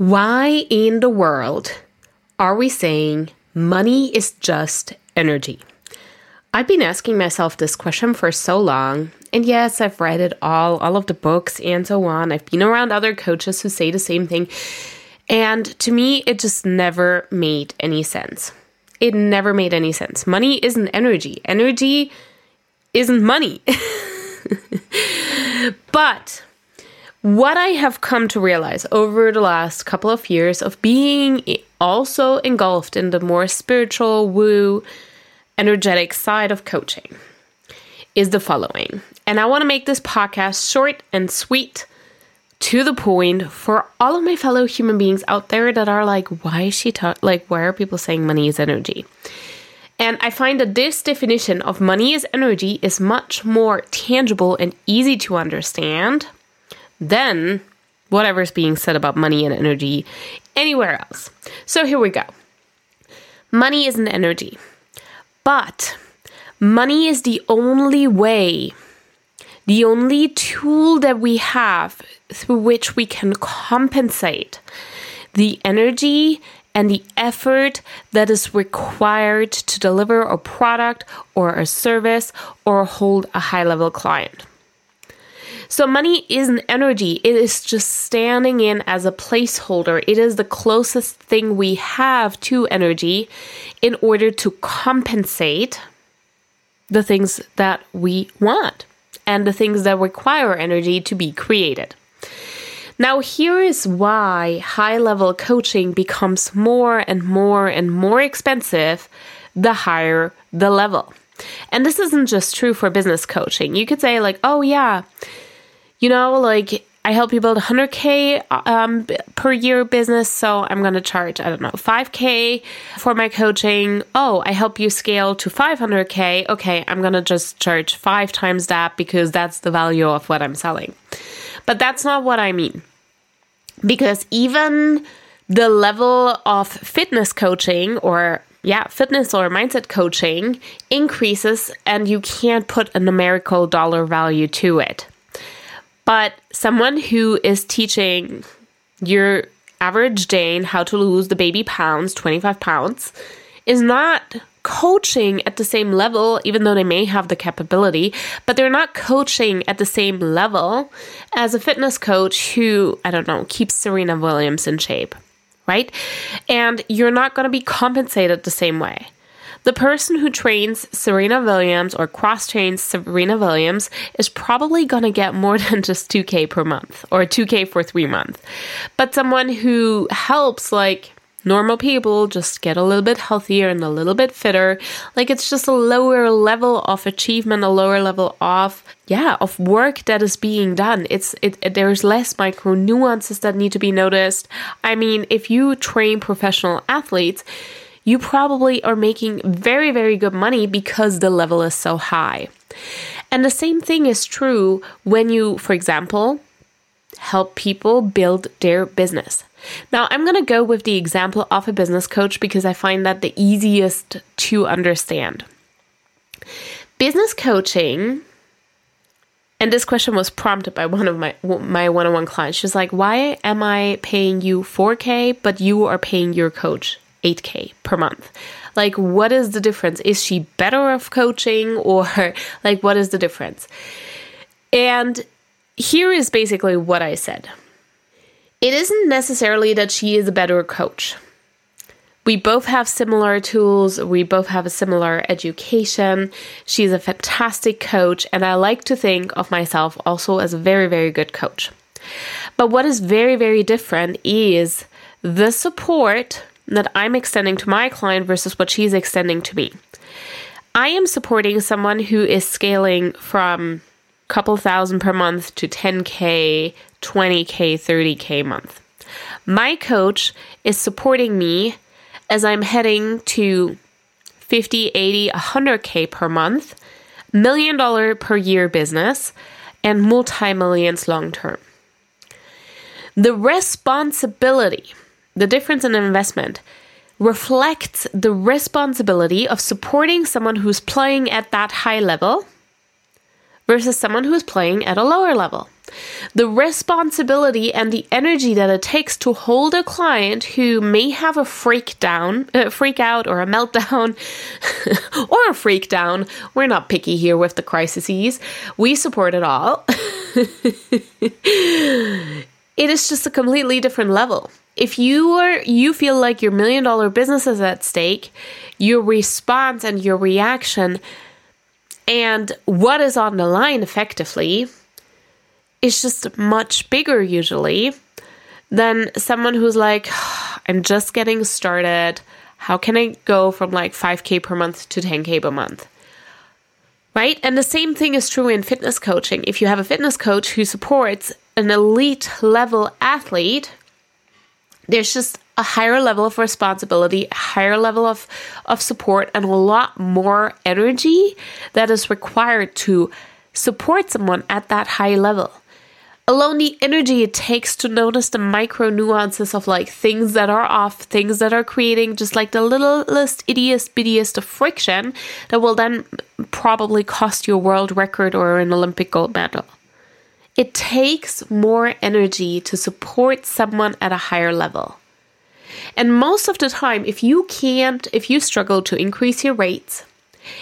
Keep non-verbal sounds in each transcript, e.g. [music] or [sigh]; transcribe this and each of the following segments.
Why in the world are we saying money is just energy? I've been asking myself this question for so long. And yes, I've read it all, all of the books and so on. I've been around other coaches who say the same thing. And to me, it just never made any sense. It never made any sense. Money isn't energy, energy isn't money. [laughs] but what I have come to realize over the last couple of years of being also engulfed in the more spiritual, woo, energetic side of coaching is the following. And I want to make this podcast short and sweet to the point for all of my fellow human beings out there that are like, why is she talk like why are people saying money is energy? And I find that this definition of money is energy is much more tangible and easy to understand than whatever's being said about money and energy anywhere else. So here we go. Money is an energy, but money is the only way, the only tool that we have through which we can compensate the energy and the effort that is required to deliver a product or a service or hold a high level client. So money isn't energy. It is just standing in as a placeholder. It is the closest thing we have to energy in order to compensate the things that we want and the things that require energy to be created. Now, here is why high level coaching becomes more and more and more expensive the higher the level. And this isn't just true for business coaching. You could say, like, oh, yeah, you know, like I help you build 100K um, per year business. So I'm going to charge, I don't know, 5K for my coaching. Oh, I help you scale to 500K. Okay, I'm going to just charge five times that because that's the value of what I'm selling. But that's not what I mean. Because even the level of fitness coaching or yeah, fitness or mindset coaching increases and you can't put a numerical dollar value to it. But someone who is teaching your average Dane how to lose the baby pounds, 25 pounds, is not coaching at the same level, even though they may have the capability, but they're not coaching at the same level as a fitness coach who, I don't know, keeps Serena Williams in shape, right? And you're not going to be compensated the same way. The person who trains Serena Williams or cross trains Serena Williams is probably going to get more [laughs] than just 2K per month or 2K for three months. But someone who helps, like, normal people just get a little bit healthier and a little bit fitter. Like it's just a lower level of achievement, a lower level of yeah, of work that is being done. It's it, it, there's less micro nuances that need to be noticed. I mean, if you train professional athletes, you probably are making very, very good money because the level is so high. And the same thing is true when you, for example, help people build their business. Now, I'm going to go with the example of a business coach because I find that the easiest to understand. Business coaching, and this question was prompted by one of my my one-on-one clients. She's like, "Why am I paying you 4k but you are paying your coach 8K per month. Like, what is the difference? Is she better of coaching or [laughs] like, what is the difference? And here is basically what I said it isn't necessarily that she is a better coach, We both have similar tools. We both have a similar education. She's a fantastic coach, and I like to think of myself also as a very, very good coach. But what is very, very different is the support that I'm extending to my client versus what she's extending to me. I am supporting someone who is scaling from a couple thousand per month to 10K, 20K, 30K a month. My coach is supporting me as I'm heading to 50, 80, 100K per month, million dollar per year business, and multi millions long term. The responsibility, the difference in investment, reflects the responsibility of supporting someone who's playing at that high level versus someone who's playing at a lower level. The responsibility and the energy that it takes to hold a client who may have a freak down, uh, freak out, or a meltdown, [laughs] or a freak down. We're not picky here with the crises. We support it all. [laughs] it is just a completely different level. If you are you feel like your million dollar business is at stake, your response and your reaction and what is on the line effectively is just much bigger usually than someone who's like I'm just getting started. How can I go from like 5k per month to 10k per month? Right? And the same thing is true in fitness coaching. If you have a fitness coach who supports an elite level athlete, there's just a higher level of responsibility, a higher level of, of support, and a lot more energy that is required to support someone at that high level. Alone, the energy it takes to notice the micro nuances of like things that are off, things that are creating just like the littlest, ittiest, bittiest of friction that will then probably cost you a world record or an Olympic gold medal. It takes more energy to support someone at a higher level. And most of the time, if you can't, if you struggle to increase your rates,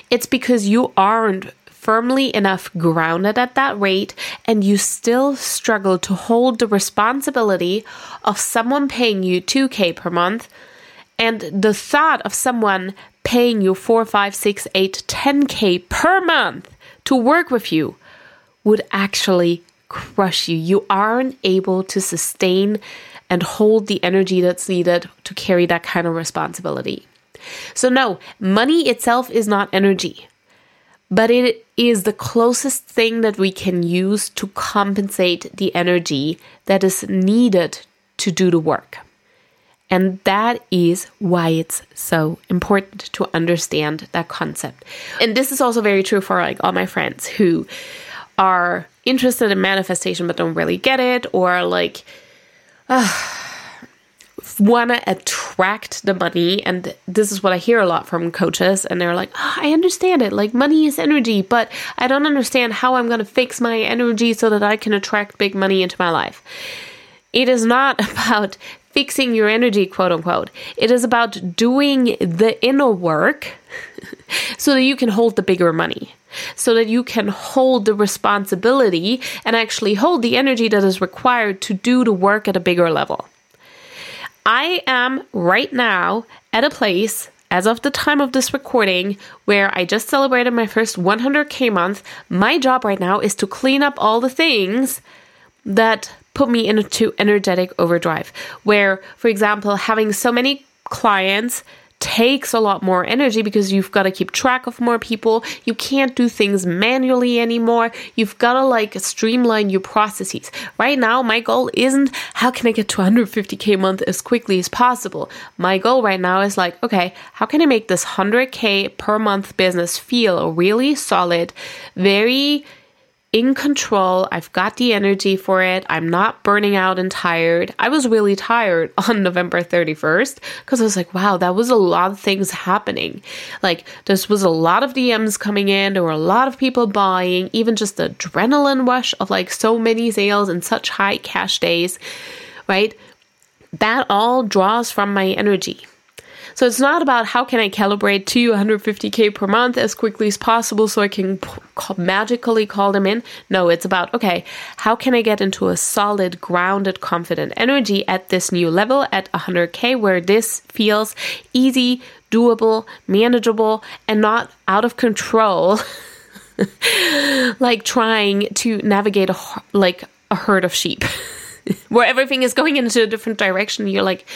it's because you aren't firmly enough grounded at that rate and you still struggle to hold the responsibility of someone paying you 2K per month and the thought of someone paying you 4, 5, 6, 8, 10K per month to work with you would actually crush you. You aren't able to sustain and hold the energy that's needed to carry that kind of responsibility. So, no, money itself is not energy, but it is the closest thing that we can use to compensate the energy that is needed to do the work. And that is why it's so important to understand that concept. And this is also very true for like all my friends who are interested in manifestation but don't really get it, or like uh, want to attract the money. And this is what I hear a lot from coaches, and they're like, oh, I understand it. Like, money is energy, but I don't understand how I'm going to fix my energy so that I can attract big money into my life. It is not [laughs] about fixing your energy, quote unquote. It is about doing the inner work [laughs] [laughs] so that you can hold the bigger money so that you can hold the responsibility and actually hold the energy that is required to do the work at a bigger level. I am right now at a place as of the time of this recording, where I just celebrated my first 100k month, my job right now is to clean up all the things that put me into energetic overdrive. Where, for example, having so many clients takes a lot more energy because you've got to keep track of more people. You can't do things manually anymore. You've got to like streamline your processes. Right now, my goal isn't how can I get to 150k a month as quickly as possible. My goal right now is like, okay, how can I make this 100k per month business feel really solid, very in control. I've got the energy for it. I'm not burning out and tired. I was really tired [laughs] on November 31st because I was like, wow, that was a lot of things happening. Like, this was a lot of DMs coming in. There were a lot of people buying, even just the adrenaline rush of like so many sales and such high cash days, right? That all draws from my energy. So it's not about how can I calibrate to 150k per month as quickly as possible so I can magically call them in. No, it's about okay, how can I get into a solid, grounded, confident energy at this new level at 100k where this feels easy, doable, manageable, and not out of control. [laughs] like trying to navigate a like a herd of sheep [laughs] where everything is going into a different direction. You're like,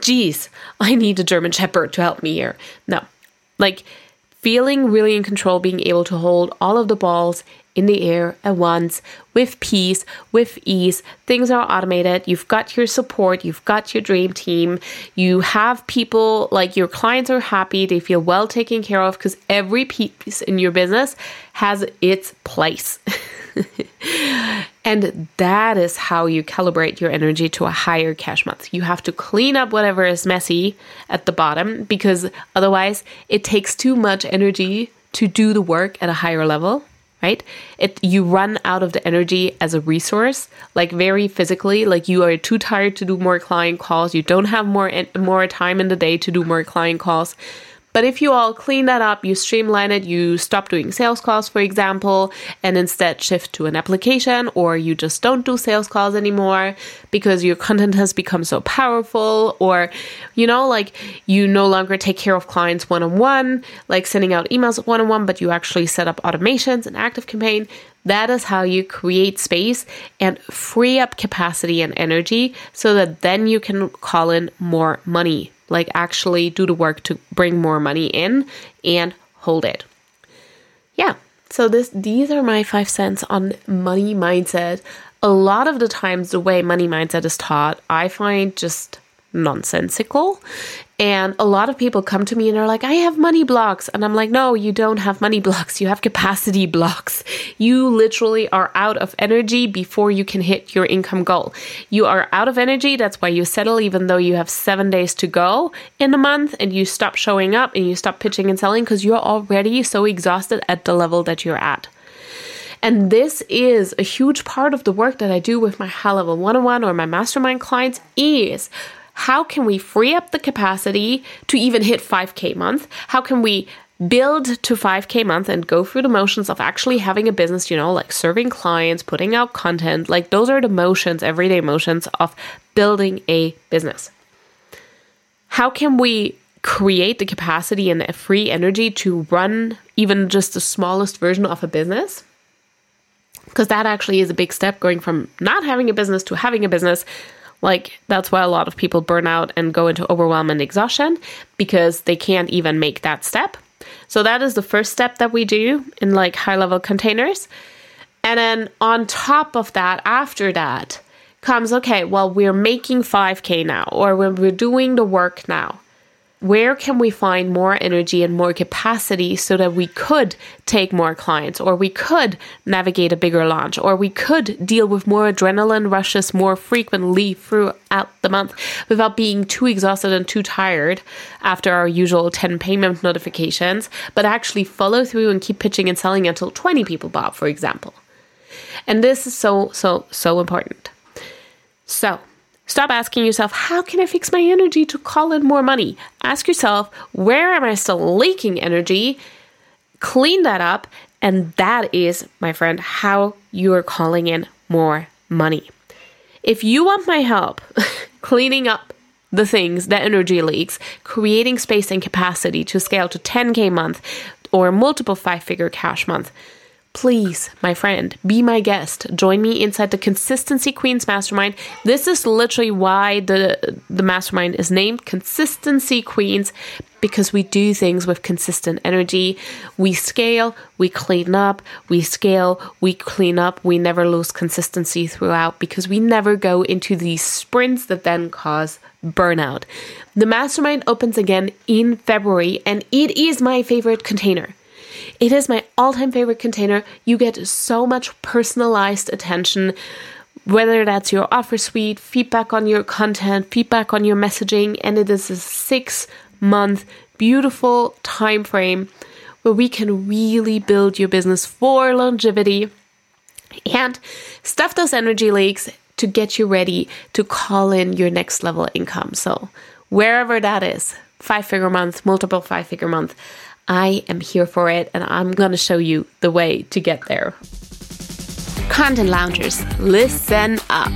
geez, I need a German Shepherd to help me here. No, like feeling really in control, being able to hold all of the balls in the air at once with peace, with ease. Things are automated. You've got your support, you've got your dream team. You have people like your clients are happy, they feel well taken care of because every piece in your business has its place. [laughs] and that is how you calibrate your energy to a higher cash month. You have to clean up whatever is messy at the bottom because otherwise it takes too much energy to do the work at a higher level right? It you run out of the energy as a resource like very physically like you are too tired to do more client calls. You don't have more more time in the day to do more client calls but if you all clean that up, you streamline it, you stop doing sales calls, for example, and instead shift to an application, or you just don't do sales calls anymore because your [laughs] content has become so powerful, or, you know, like you no longer take care of clients one on one, like sending out emails one on one, but you actually set up automations and ActiveCampaign. That is how you create space and free up capacity and energy so that then you can call in more money like actually do the work to bring more money in and hold it. Yeah. So this these are my 5 cents on money mindset. A lot of the times the way money mindset is taught, I find just nonsensical. And a lot of people come to me and are like, I have money blocks. And I'm like, no, you don't have money blocks. You have capacity blocks. You literally are out of energy before you can hit your income goal. You are out of energy. That's why you settle, even though you have seven days to go in a month and you stop showing up and you stop pitching and selling because you're already so exhausted at the level that you're at. And this is a huge part of the work that I do with my high level one on one or my mastermind clients is how can we free up the capacity to even hit 5K month? How can we build to 5K month and go through the motions of actually having a business, you know, like serving clients, putting out content? Like those are the motions, everyday motions of building a business. How can we create the capacity and the free energy to run even just the smallest version of a business? Because that actually is a big step going from not having a business to having a business like, that's why a lot of people burn out and go into overwhelm and exhaustion because they can't even make that step. So, that is the first step that we do in like high level containers. And then on top of that, after that, comes okay, well, we're making 5K now, or we're doing the work now where can we find more energy and more capacity so that we could take more clients or we could navigate a bigger launch or we could deal with more adrenaline rushes more frequently throughout the month without being too exhausted and too tired after our usual 10 payment notifications, but actually follow through and keep pitching and selling until 20 people bought, for example. And this is so, so, so important. So, Stop asking yourself, how can I fix my energy to call in more money? Ask yourself, where am I still leaking energy? Clean that up. And that is, my friend, how you are calling in more money. If you want my help [laughs] cleaning up the things, the energy leaks, creating space and capacity to scale to 10K month or multiple five figure cash month, Please, my friend, be my guest. Join me inside the Consistency Queens Mastermind. This is literally why the the mastermind is named Consistency Queens because we do things with consistent energy. We scale, we clean up, we scale, we clean up. We never lose consistency throughout because we never go into these sprints that then cause burnout. The mastermind opens again in February and it is my favorite container. It is my all time favorite container. You get so much personalized attention, whether that's your offer suite, feedback on your content, feedback on your messaging, and it is a six month beautiful time frame where we can really build your business for longevity and stuff those energy leaks to get you ready to call in your next level income. So, wherever that is, five figure month, multiple five figure month. I am here for it and I'm going to show you the way to get there. Content loungers, listen up.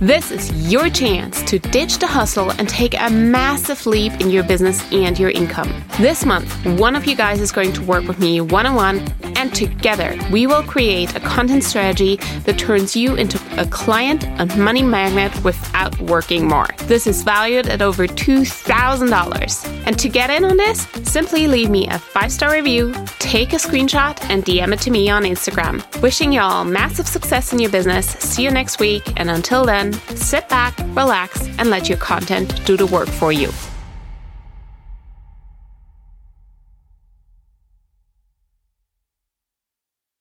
This is your chance to ditch the hustle and take a massive leap in your business and your income. This month, one of you guys is going to work with me one on one, and together we will create a content strategy that turns you into a client and money magnet without working more. This is valued at over $2,000. And to get in on this, simply leave me a five star review, take a screenshot, and DM it to me on Instagram. Wishing y'all massive success in your business. See you next week, and until then, sit back, relax, and let your content do the work for you.